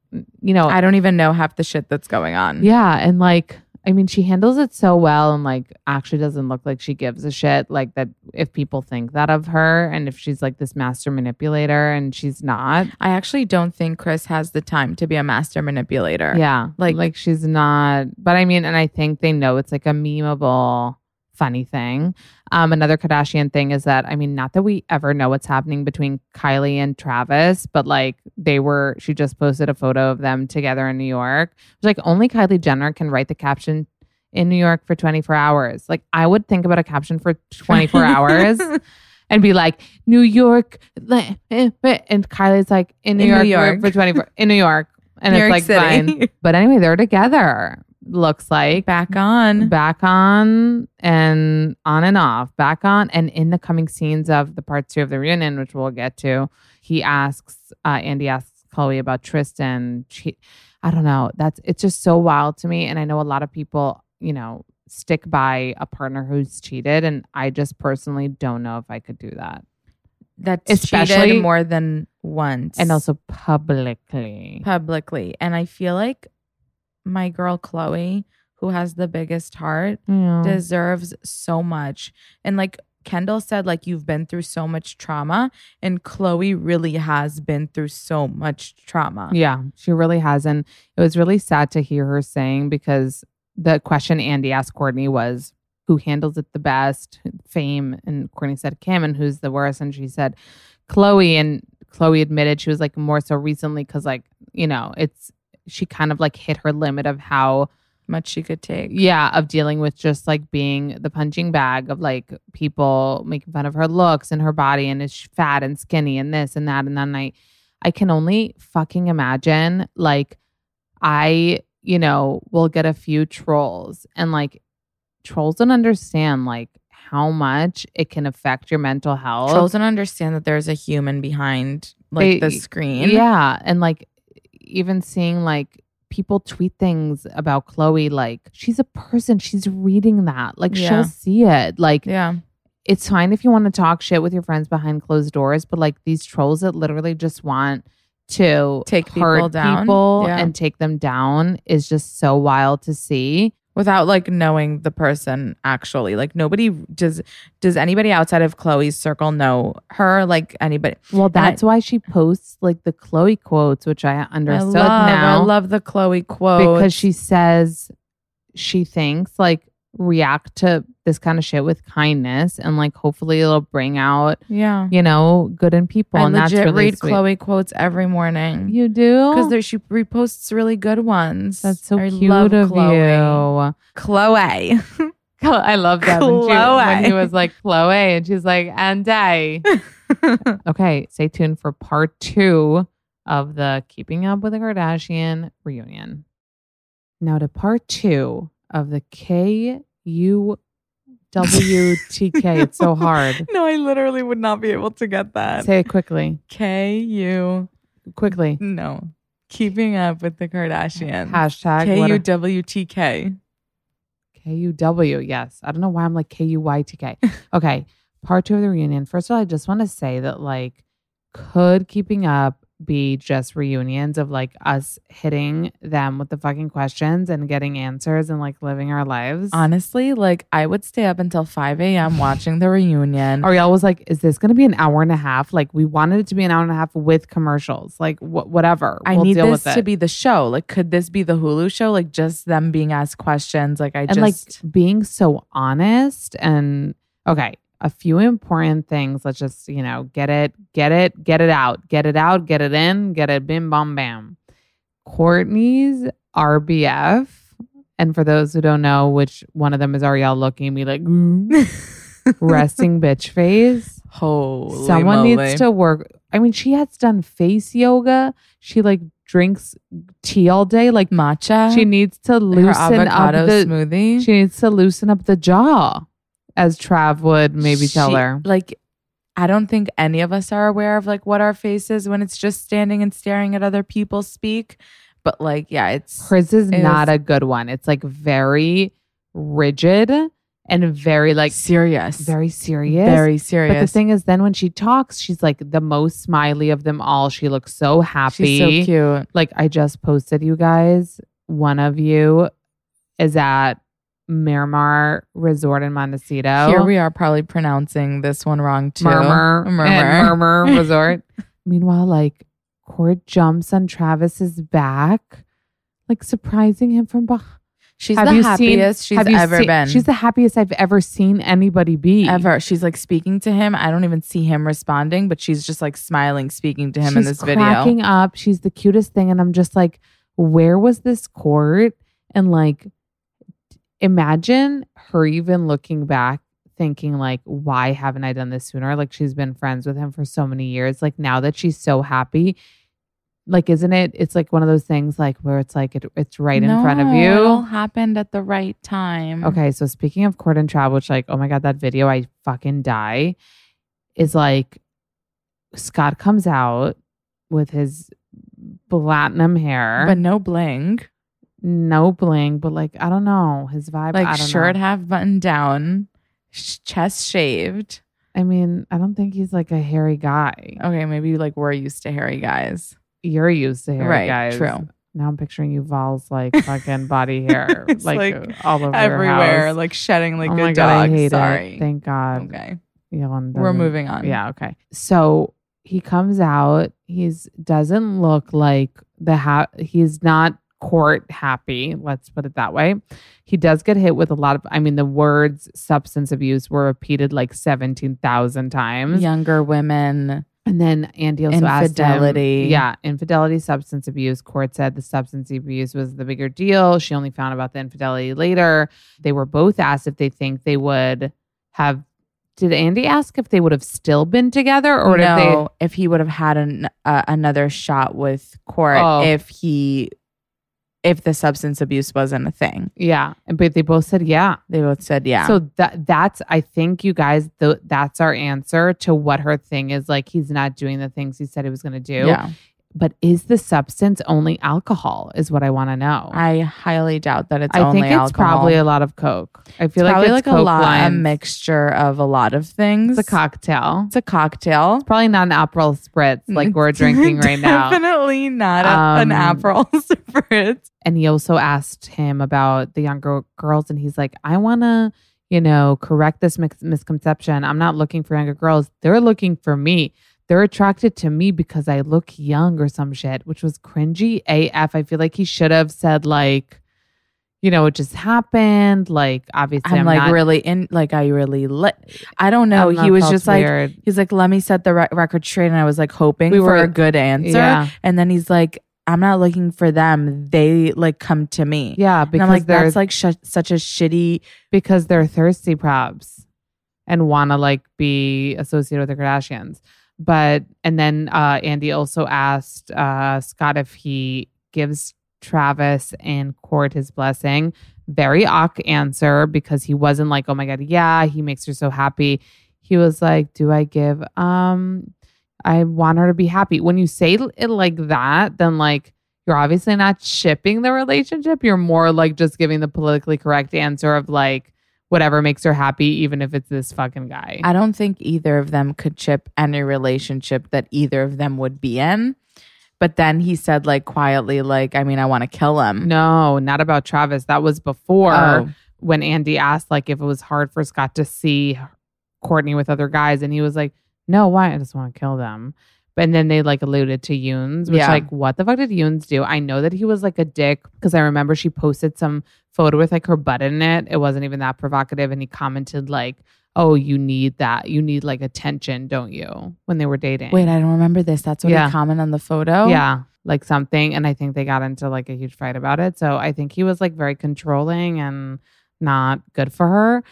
you know I don't even know half the shit that's going on. yeah and like i mean she handles it so well and like actually doesn't look like she gives a shit like that if people think that of her and if she's like this master manipulator and she's not I actually don't think Kris has the time to be a master manipulator. Yeah. Like- Like she's not but I mean and I think they know it's like a memeable funny thing. Um another Kardashian thing is that I mean not that we ever know what's happening between Kylie and Travis, but like they were she just posted a photo of them together in New York. It's like only Kylie Jenner can write the caption in New York for 24 hours. Like I would think about a caption for 24 hours and be like New York eh, eh, eh," and Kylie's like in New In New York, York. for 24 in New York and New it's York like City. fine. But anyway, they're together. Looks like Back on. back on and on and off, back on, and in the coming scenes of the part two of the reunion, which we'll get to, he asks, uh, Andy asks Khloé about Tristan. She, I don't know. That's it's just so wild to me, and I know a lot of people, you know, stick by a partner who's cheated, and I just personally don't know if I could do that, That's Especially- cheated more than once. and also publicly. publicly. And I feel like my girl Khloé, who has the biggest heart, Yeah. deserves so much. And like Kendall said, like you've been through so much trauma, and Khloé really has been through so much trauma. Yeah, she really has. And it was really sad to hear her saying because the question Andy asked Kourtney was, who handles it the best? Fame. And Kourtney said Kim, and who's the worst? And she said Khloé. And Khloé admitted she was like more so recently because, like, you know, it's, she kind of like hit her limit of how Much she could take. yeah, of dealing with just like being the punching bag of like people making fun of her looks and her body and is fat and skinny and this and that. And then I, I can only fucking imagine like I, you know, will get a few trolls and like trolls don't understand like how much it can affect your mental health. Trolls don't understand that there's a human behind like They- the screen. Yeah. And like even seeing like people tweet things about Khloé, like she's a person, she's reading that. Like Yeah. she'll see it. Like Yeah. it's fine if you want to talk shit with your friends behind closed doors, but like these trolls that literally just want to Take hurt people down. people Yeah. and take them down is just so wild to see. Without like knowing the person actually. Like nobody does does anybody outside of Khloé's circle know her? Like anybody Well, I- that's why she posts like the Khloé quotes, which I understood I love, now. I love the Khloé quote. because she says she thinks like react to this kind of shit with kindness and like hopefully it'll bring out Yeah. you know good in people I and that's legit really read sweet. Khloé quotes every morning. you do Because she reposts really good ones. that's so I cute love of Khloé. you Khloé. I love that when, she, when he was like Khloé and she's like and I okay stay tuned for part two of the Keeping Up with the Kardashian reunion now to part two of the K U W T K it's so hard no, I literally would not be able to get that. Say it quickly. K U Quickly. no Keeping up with the Kardashians. Hashtag K U W T K. K U W. Yes. I don't know why I'm like K U Y T K. Okay. Part two of the reunion. First of all, I just want to say that, like, could keeping up be just reunions of like us hitting them with the fucking questions and getting answers and like living our lives? Honestly, like I would stay up until 5 a.m. watching the reunion. Arielle was like, "Is this going to be an hour and a half? Like, we wanted it to be an hour and a half with commercials. Like, wh- whatever. I We'll need deal this with to be the show. Like, could this be the Hulu show? Like, just them being asked questions. Like, I and just like being so honest and okay a few important things let's just you know get it get it get it out get it out get it in get it bim bam bam kourtney's rbf and for those who don't know which one of them is arielle looking at me like resting bitch face holy someone moly. needs to work i mean she has done face yoga she like drinks tea all day like matcha. she needs to loosen up the smoothie. she needs to loosen up the jaw, as Trav would maybe tell She- her. Like, I don't think any of us are aware of like what our face is when it's just standing and staring at other people speak. But like, yeah, it's Hers is it not was- a good one. It's like very rigid and very like serious, very serious. very serious. But the thing is, then when she talks, she's like the most smiley of them all. She looks so happy. she's so cute. Like I just posted, you guys. One of you is at Miramar Resort in Montecito. Here we are, probably pronouncing this one wrong too. murmur, murmur, murmur resort. Meanwhile, like Kourt jumps on Travis's back, like surprising him from behind. She's Have the you seen- happiest she's ever seen- been. She's the happiest I've ever seen anybody be. ever. She's like speaking to him. I don't even see him responding, but she's just like smiling, speaking to him in this video. cracking up. She's the cutest thing, and I'm just like, where was this kourt? And like, imagine her even looking back, thinking like, why haven't I done this sooner? Like she's been friends with him for so many years. Like now that she's so happy, like isn't it? It's like one of those things like where it's like it, it's right in front of you. It all happened at the right time. Okay, so speaking of kourt and travel, which like, oh my god, that video, I fucking die. Is like Scott comes out with his platinum hair, But no bling. No bling, but like I don't know his vibe. I Like shirt know. half buttoned down, sh- chest shaved. I mean, I don't think he's like a hairy guy. Okay, maybe like we're used to hairy guys. You're used to hairy Right, guys. true. Now I'm picturing you Val's like fucking body hair, It's, like, like, all over Everywhere, like shedding like oh a my dog. god, I hate Sorry. it. Thank God. okay. We're moving on. Yeah, okay. So he comes out. He's doesn't look like the ha- he's not kourt happy. Let's put it that way. He does get hit with a lot of. I mean, the words substance abuse were repeated like seventeen thousand times. Younger women. And then Andy also Infidelity. asked him, yeah, infidelity, substance abuse. Kourt said the substance abuse was the bigger deal. She only found about the infidelity later. They were both asked if they think they would have. Did Andy ask if they would have still been together, or if they? if he would have had an, uh, another shot with kourt Oh. if he if the substance abuse wasn't a thing. Yeah, but they both said yeah. They both said yeah. So that that's I think you guys the, that's our answer to what her thing is. Like he's not doing the things he said he was going to do. yeah. But is the substance only alcohol? Is what I want to know. I highly doubt that it's alcohol. I think it's alcohol. probably a lot of Coke. I feel like probably it's like a lot, a mixture of a lot of things. It's a cocktail. It's a cocktail. It's probably not an Aperol spritz like we're drinking right now. Definitely not a, an Um, Aperol spritz. And he also asked him about the younger girls, and he's like, "I want to, you know, correct this mis- misconception. I'm not looking for younger girls. They're looking for me. They're attracted to me because I look young or some shit, which was cringy AF. I feel like he should have said like." You know, it just happened. Like, obviously, I'm, I'm, like not, really in, like I really lit. I don't know. don't he was just like, he's like, let me set the re- record straight. And I was like hoping We for were- a good answer. Yeah. And then he's like, I'm not looking for them. They like come to me. yeah, And because I'm like, that's like sh- such a shitty. because they're thirsty props and want to like be associated with the Kardashians. But and then uh Andy also asked uh Scott if he gives Travis and Kourt his blessing. Very awk answer because he wasn't like, oh my god, yeah, he makes her so happy. He was like, do I give um I want her to be happy. When you say it like that, then like you're obviously not shipping the relationship. You're more like just giving the politically correct answer of like whatever makes her happy, even if it's this fucking guy. I don't think either of them could chip any relationship that either of them would be in. But then he said, like, quietly, like, I mean, I want to kill him. no, not about Travis. That was before Oh. when Andy asked like if it was hard for Scott to see Kourtney with other guys, and he was like, "No, why? I just want to kill them." And then they like alluded to Younes, which Yeah. like, what the fuck did Younes do? I know that he was like a dick because I remember she posted some photo with like her butt in it. It wasn't even that provocative, and he commented like, "Oh, you need that. You need like attention, don't you?" When they were dating. Wait, I don't remember this. That's what Yeah. he commented on the photo. Yeah, like something. And I think they got into like a huge fight about it. So I think he was like very controlling and not good for her.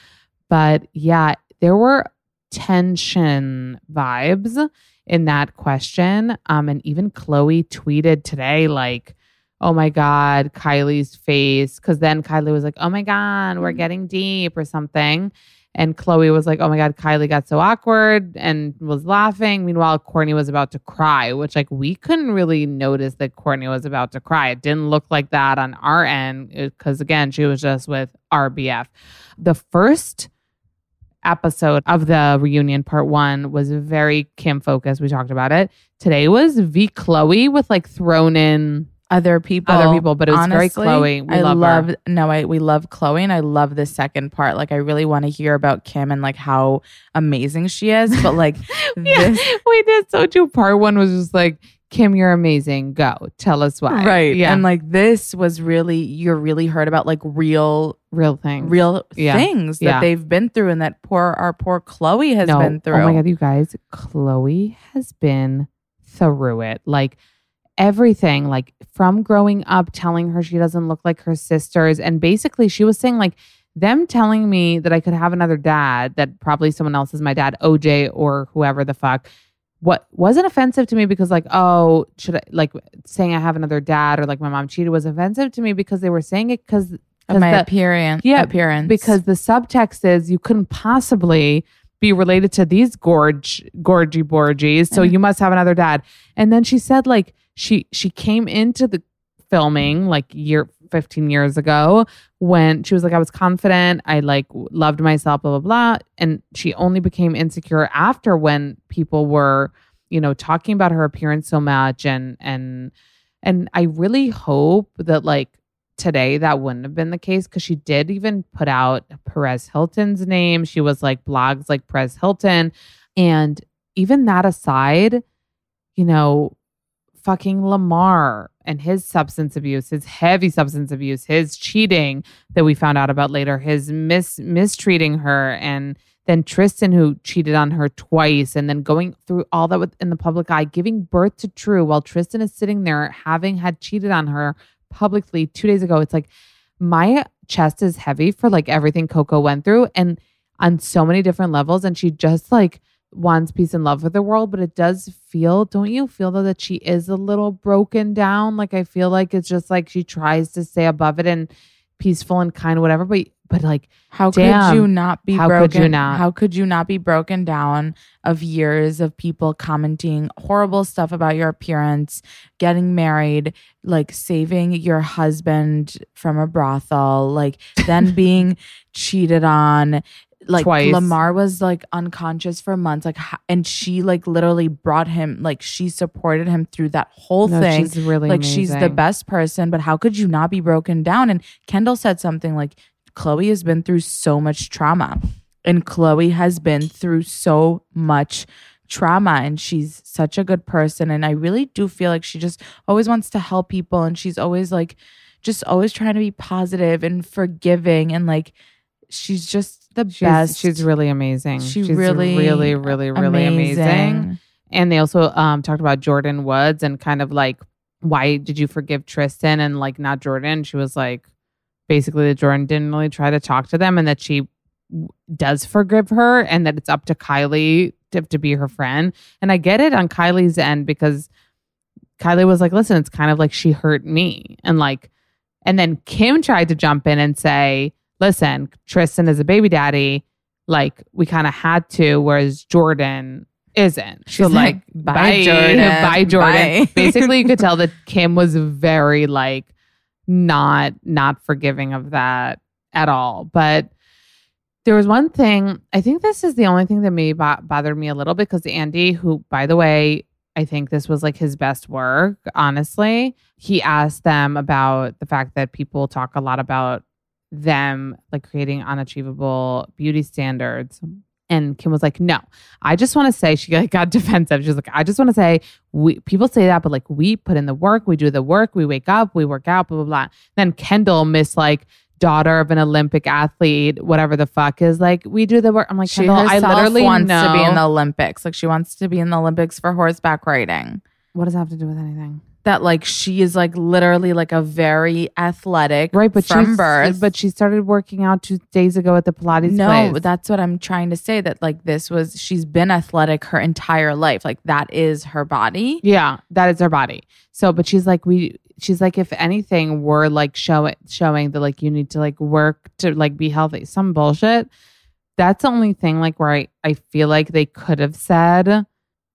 But yeah, there were tension vibes in that question. Um, and even Khloé tweeted today, like, oh my God, Kylie's face. Cause then Kylie was like, oh my God, we're getting deep or something. And Khloé was like, oh my God, Kylie got so awkward and was laughing. Meanwhile, Kourtney was about to cry, which, like, we couldn't really notice that Kourtney was about to cry. It didn't look like that on our end because, again, she was just with RBF. The first episode of the reunion, part one, was very Kim focused. We talked about it. Today was V Khloé with like thrown in Other people. other people, but it was very Honestly, Khloé. We I love, love her. no, I we love Khloé and I love the second part. Like I really want to hear about Kim and like how amazing she is. But like Yeah, this we did so too. Part one was just like, Kim, you're amazing. Go tell us why. right. Yeah. And like this was really you're really heard about like real real thing. real Yeah. things that Yeah. they've been through and that poor our poor Khloé has no. been through. Oh my god, you guys, Khloé has been through it. Like everything, like from growing up telling her she doesn't look like her sisters. And basically she was saying like them telling me that I could have another dad, that probably someone else is my dad, OJ or whoever the fuck. What wasn't offensive to me because like, oh, should I like saying I have another dad or like my mom cheated was offensive to me because they were saying it because Of my the- appearance. Yeah, appearance. because the subtext is you couldn't possibly be related to these gorge gorgy borgies so Mhm. you must have another dad and then she said like she she came into the filming like year 15 years ago when she was like i was confident i like loved myself blah blah blah and she only became insecure after when people were you know talking about her appearance so much and and and i really hope that like today that wouldn't have been the case because she did even put out Perez Hilton's name. She was like blogs like Perez Hilton. And even that aside, you know, fucking Lamar and his substance abuse, his heavy substance abuse, his cheating that we found out about later, his mis mistreating her and then Tristan who cheated on her twice and then going through all that with, in the public eye, giving birth to True while Tristan is sitting there having had cheated on her publicly two days ago. It's like my chest is heavy for like everything Coco went through and on so many different levels. And she just like wants peace and love with the world. But it does feel, don't you feel though that she is a little broken down? Like I feel like it's just like she tries to stay above it and peaceful and kind, whatever. But but like How Damn. could you not be How broken? could you not? How could you not be broken down of years of people commenting horrible stuff about your appearance, getting married, like saving your husband from a brothel, like then being cheated on. Like Twice. Lamar was like unconscious for months, like, and she like literally brought him, like she supported him through that whole no, thing. she's really like she's the best person but how could you not be broken down? And kendall said something like khloé has been through so much trauma and khloé has been through so much trauma and she's such a good person and i really do feel like she just always wants to help people and she's always like just always trying to be positive and forgiving and like she's just the She's, best she's really amazing. She she's really really, really, really amazing. And they also um talked about Jordyn Woods and kind of like why did you forgive Tristan and like not Jordyn? She was like basically that Jordyn didn't really try to talk to them and that she does forgive her and that it's up to Kylie to, to be her friend. And I get it on Kylie's end because Kylie was like, listen, it's kind of like she hurt me. And like, and then Kim tried to jump in and say, listen, Tristan is a baby daddy. Like, we kind of had to, whereas Jordyn isn't. She's like, "Bye, Jordyn. Bye, Jordyn. Bye." Basically, you could tell that Kim was very like not not forgiving of that at all. But there was one thing. I think this is the only thing that maybe bo- bothered me a little because Andy, who by the way, I think this was like his best work. Honestly, he asked them about the fact that people talk a lot about them like creating unachievable beauty standards. And Kim was like, "No, I just want to say." She like, got defensive. She's like, "I just want to say, we people say that, but like we put in the work, we do the work, we wake up, we work out, blah blah blah." Then Kendall, Miss like daughter of an Olympic athlete, whatever the fuck, is like, "We do the work." I'm like, She Kendall, I herself literally wants know. to be in the Olympics. Like she wants to be in the Olympics for horseback riding. what does that have to do with anything? That like she is like literally like a very athletic Right, but from she's, birth. but she started working out two days ago at the Pilates no, place. that's what I'm trying to say. That like this was she's been athletic her entire life. Like that is her body. Yeah, that is her body. So, but she's like, we, she's like, if anything, we're like show showing that like you need to like work to like be healthy. Some bullshit. That's the only thing like where I, I feel like they could have said,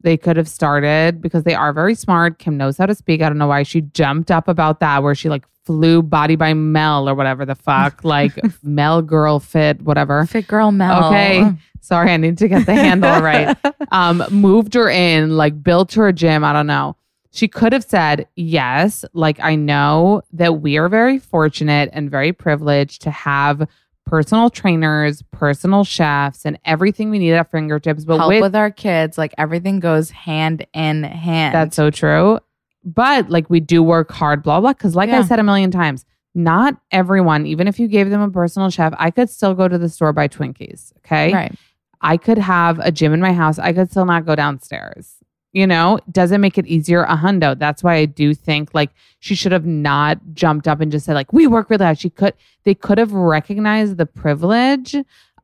they could have started because they are very smart. Kim knows how to speak. I don't know why she jumped up about that where she like flew body by Mel or whatever the fuck, like Mel girl fit, whatever. Fit girl Mel. Okay. Sorry, I need to get the handle right. Um, moved her in, like built her a gym. I don't know. She could have said, Yes, like I know that we are very fortunate and very privileged to have personal trainers, personal chefs, and everything we need at our fingertips. But Help with, with, our kids. Like everything goes hand in hand. that's so true. But like we do work hard, blah, blah. Cause like I said a million times, not everyone, even if you gave them a personal chef, I could still go to the store buy Twinkies. Okay. right. I could have a gym in my house. I could still not go downstairs. You know, doesn't make it easier a hundo. That's why I do think like she should have not jumped up and just said like we work really hard. She could they could have recognized the privilege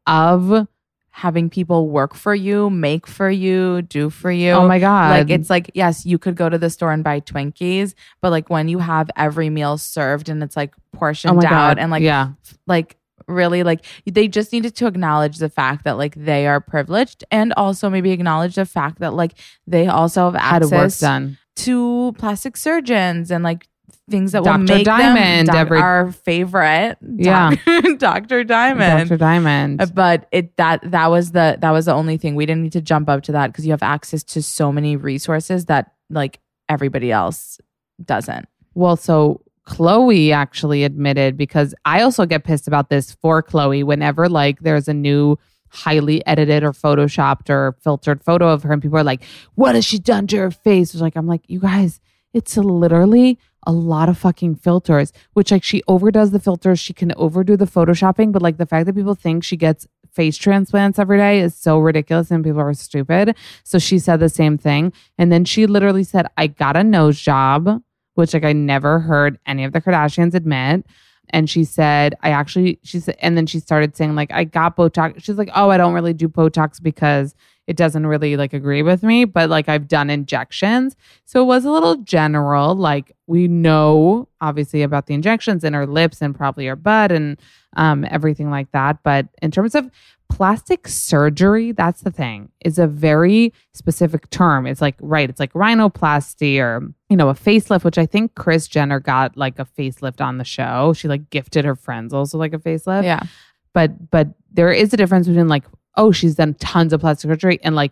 of Having people work for you, make for you, do for you. oh my god, Like it's like yes, you could go to the store and buy Twinkies, but like when you have every meal served and it's like portioned oh out god, and like yeah, like really like they just needed to acknowledge the fact that like they are privileged and also maybe acknowledge the fact that like they also have access done. to plastic surgeons and like things that will Dr. make Diamond, them doc- every- our favorite Yeah. Dr. Diamond. Dr. Diamond. Uh, But it that that was the that was the only thing we didn't need to jump up to that because you have access to so many resources that like everybody else doesn't. Well, so Khloé actually admitted because I also get pissed about this for Khloé whenever like there's a new highly edited or photoshopped or filtered photo of her and people are like, what has she done to her face? It's like, I'm like, you guys, it's literally a lot of fucking filters, which like she overdoes the filters. She can overdo the photoshopping, but like the fact that people think she gets face transplants every day is so ridiculous and people are stupid. So she said the same thing. And then she literally said, I got a nose job which like I never heard any of the Kardashians admit. And she said, I actually, she said, and then she started saying, like, I got Botox. She's like, oh, I don't really do Botox because it doesn't really like agree with me, but like I've done injections. So it was a little general. Like we know obviously about the injections in her lips and probably her butt and um, everything like that. But in terms of plastic surgery, that's the thing, is a very specific term. It's like, right, it's like rhinoplasty or, you know, a facelift, which I think Kris Jenner got like a facelift on the show. She like gifted her friends also like a facelift. Yeah. But but there is a difference between like, oh, she's done tons of plastic surgery and like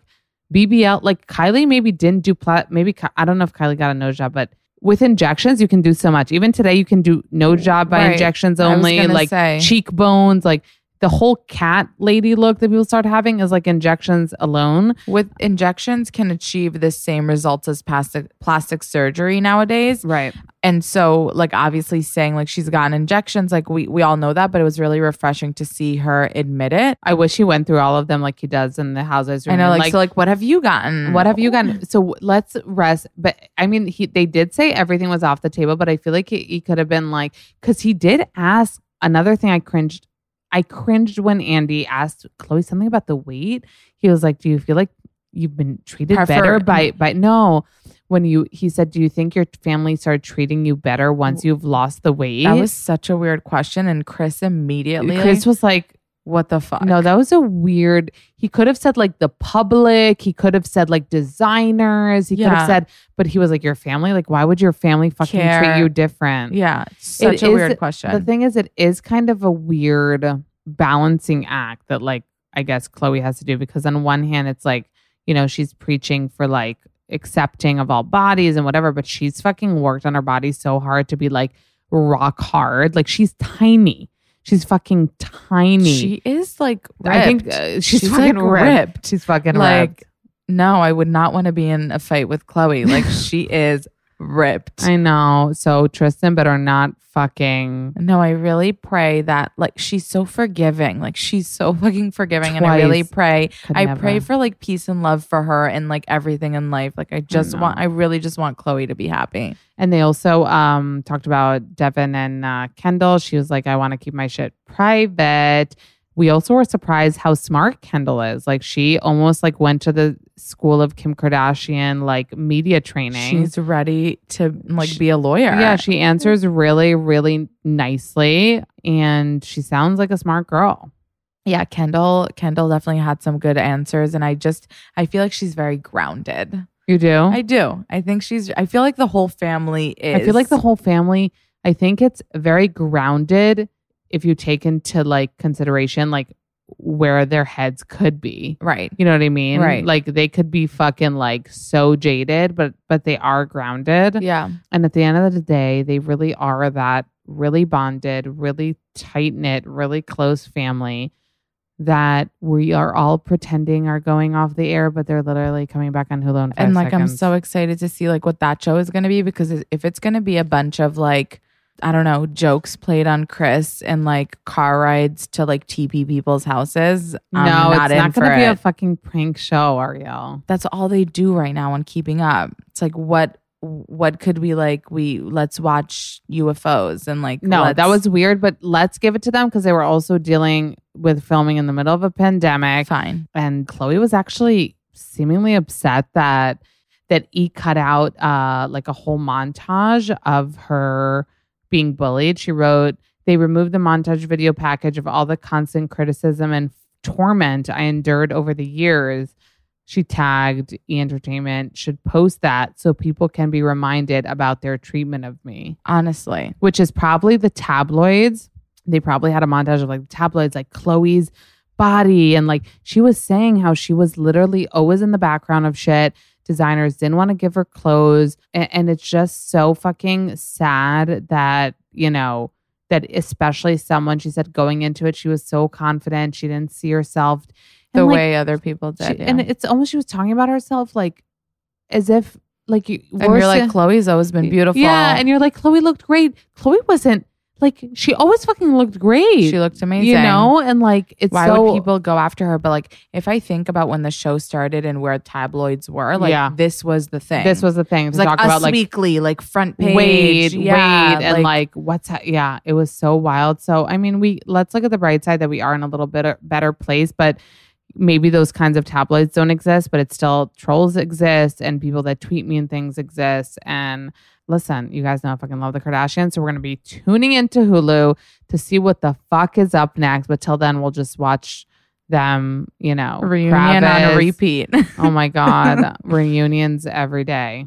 BBL, like Kylie maybe didn't do plat maybe I don't know if Kylie got a nose job, but with injections, you can do so much. Even today, you can do no job by Right. injections only, like say. cheekbones, like the whole cat lady look that people start having is like injections alone. With injections can achieve the same results as plastic plastic surgery nowadays. Right. And so like obviously saying like she's gotten injections, like we we all know that, but it was really refreshing to see her admit it. I wish he went through all of them like he does in the houses. I know, like, so like what have you gotten? What have you gotten? So let's rest. But I mean, he they did say everything was off the table, but I feel like he, he could have been like, because he did ask another thing. I cringed. I cringed when Andy asked Khloé something about the weight. He was like, "Do you feel like you've been treated Prefer- better by by no?" When you he said, "Do you think your family started treating you better once you've lost the weight?" That was such a weird question. And Kris immediately Kris was like, what the fuck? No, that was a weird. He could have said like the public. He could have said like designers. He could have said, but he was like your family. Like, why would your family fucking treat you different? yeah, it's such It a is- weird question. The thing is, it is kind of a weird balancing act that, like, I guess Khloé has to do because on one hand, it's like, you know, she's preaching for like accepting of all bodies and whatever, but she's fucking worked on her body so hard to be like rock hard. Like, she's tiny. She's fucking tiny. she is like ripped. I think uh, she's, She's, fucking like, ripped. ripped. She's fucking like ripped. no, I would not want to be in a fight with Khloé. Like she is ripped. I know. So Tristan better not fucking. No, I really pray that like she's so forgiving. Like she's so fucking forgiving. And I really pray. Could I never. pray for like peace and love for her and like everything in life. Like I just know. want I really just want Khloé to be happy. And they also um talked about Devin and uh, Kendall. She was like, I want to keep my shit private. We also were surprised how smart Kendall is. Like she almost like went to the school of Kim Kardashian like media training. She's ready to like She- be a lawyer. yeah, she answers really, really nicely, and she sounds like a smart girl. yeah, Kendall Kendall definitely had some good answers and I just I feel like she's very grounded. You do? I do. I think she's I feel like the whole family is I feel like the whole family, I think it's very grounded if you take into like consideration like where their heads could be. right. You know what I mean? Right. Like they could be fucking like so jaded, but but they are grounded. Yeah. And at the end of the day, they really are that really bonded, really tight knit, really close family that we are all pretending are going off the air, but they're literally coming back on Hulu in five and like i'm so excited to see like what that show is going to be because if it's going to be a bunch of like i don't know jokes played on kris and like car rides to like tp people's houses no, I'm not it's not going to be it. a fucking prank show, Arielle. that's all they do right now on keeping up it's like what what could we like we let's watch ufos and like No, that was weird, but let's give it to them because they were also dealing with filming in the middle of a pandemic. fine and Khloé was actually seemingly upset that that E cut out uh like a whole montage of her being bullied. She wrote, "They removed the montage video package of all the constant criticism and torment I endured over the years." She tagged E Entertainment should post that so people can be reminded about their treatment of me honestly which is probably the tabloids. They probably had a montage of like the tabloids, like Khloé's body. And like she was saying how she was literally always in the background of shit. Designers didn't want to give her clothes. And, and it's just so fucking sad that, you know, that especially someone, she said going into it, she was so confident. She didn't see herself. the like, way other people she- did yeah. And it's almost she was talking about herself like as if like you and you're like khloé's always been beautiful yeah, and you're like, Khloé looked great. Khloé wasn't like she always fucking looked great. she looked amazing you know, and like it's why so would people go after her? But like, if I think about when the show started and where tabloids were, like Yeah. this was the thing. This was the thing it was like talk Us about, like Weekly, like front page, Wade, yeah, Wade, and like what's ha- yeah, it was so wild. So I mean, we let's look at the bright side that we are in a little bit better place, but maybe those kinds of tabloids don't exist, but it's still trolls exist and people that tweet me and things exist. And listen, you guys know I fucking love the Kardashians, so we're gonna be tuning into Hulu to see what the fuck is up next. But till then, we'll just watch them, you know, reunion on a repeat. Oh my God. Reunions every day.